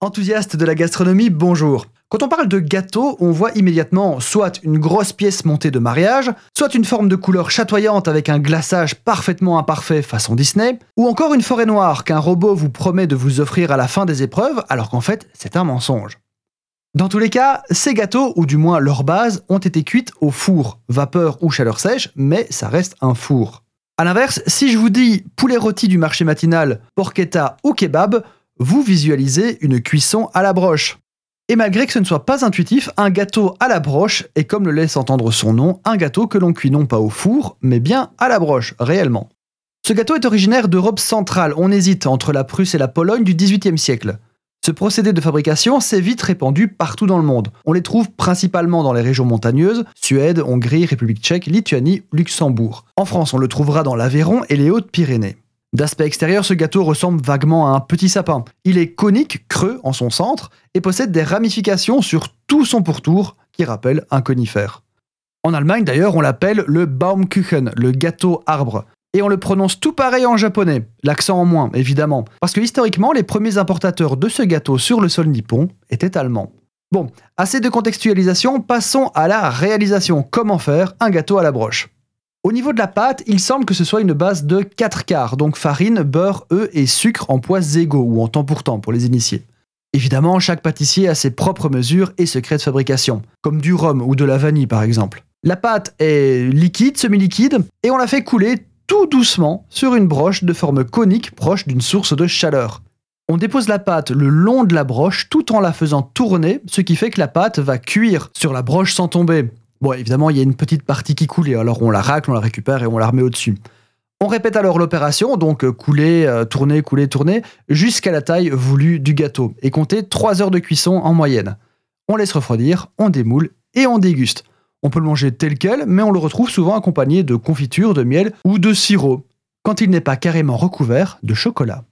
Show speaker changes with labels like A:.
A: Enthousiaste de la gastronomie, bonjour. Quand on parle de gâteau, on voit immédiatement soit une grosse pièce montée de mariage, soit une forme de couleur chatoyante avec un glaçage parfaitement imparfait façon Disney, ou encore une forêt noire qu'un robot vous promet de vous offrir à la fin des épreuves alors qu'en fait c'est un mensonge. Dans tous les cas, ces gâteaux, ou du moins leur base, ont été cuites au four, vapeur ou chaleur sèche, mais ça reste un four. A l'inverse, si je vous dis poulet rôti du marché matinal, porchetta ou kebab, vous visualisez une cuisson à la broche. Et malgré que ce ne soit pas intuitif, un gâteau à la broche est, comme le laisse entendre son nom, un gâteau que l'on cuit non pas au four, mais bien à la broche, réellement. Ce gâteau est originaire d'Europe centrale, on hésite entre la Prusse et la Pologne du XVIIIe siècle. Ce procédé de fabrication s'est vite répandu partout dans le monde. On les trouve principalement dans les régions montagneuses, Suède, Hongrie, République tchèque, Lituanie, Luxembourg. En France, on le trouvera dans l'Aveyron et les Hautes-Pyrénées. D'aspect extérieur, ce gâteau ressemble vaguement à un petit sapin. Il est conique, creux en son centre, et possède des ramifications sur tout son pourtour qui rappellent un conifère. En Allemagne d'ailleurs, on l'appelle le Baumkuchen, le gâteau arbre. Et on le prononce tout pareil en japonais, l'accent en moins évidemment, parce que historiquement les premiers importateurs de ce gâteau sur le sol nippon étaient allemands. Bon, assez de contextualisation, passons à la réalisation. Comment faire un gâteau à la broche? Au niveau de la pâte, il semble que ce soit une base de 4 quarts, donc farine, beurre, œufs et sucre en poids égaux ou en temps pour temps pour les initiés. Évidemment, chaque pâtissier a ses propres mesures et secrets de fabrication, comme du rhum ou de la vanille par exemple. La pâte est liquide, semi-liquide, et on la fait couler tout doucement sur une broche de forme conique proche d'une source de chaleur. On dépose la pâte le long de la broche tout en la faisant tourner, ce qui fait que la pâte va cuire sur la broche sans tomber. Bon, évidemment, il y a une petite partie qui coule, alors on la racle, on la récupère et on la remet au-dessus. On répète alors l'opération, donc euh, couler, euh, tourner, couler, tourner, jusqu'à la taille voulue du gâteau, et compter 3 heures de cuisson en moyenne. On laisse refroidir, on démoule et on déguste. On peut le manger tel quel, mais on le retrouve souvent accompagné de confiture, de miel ou de sirop, quand il n'est pas carrément recouvert de chocolat.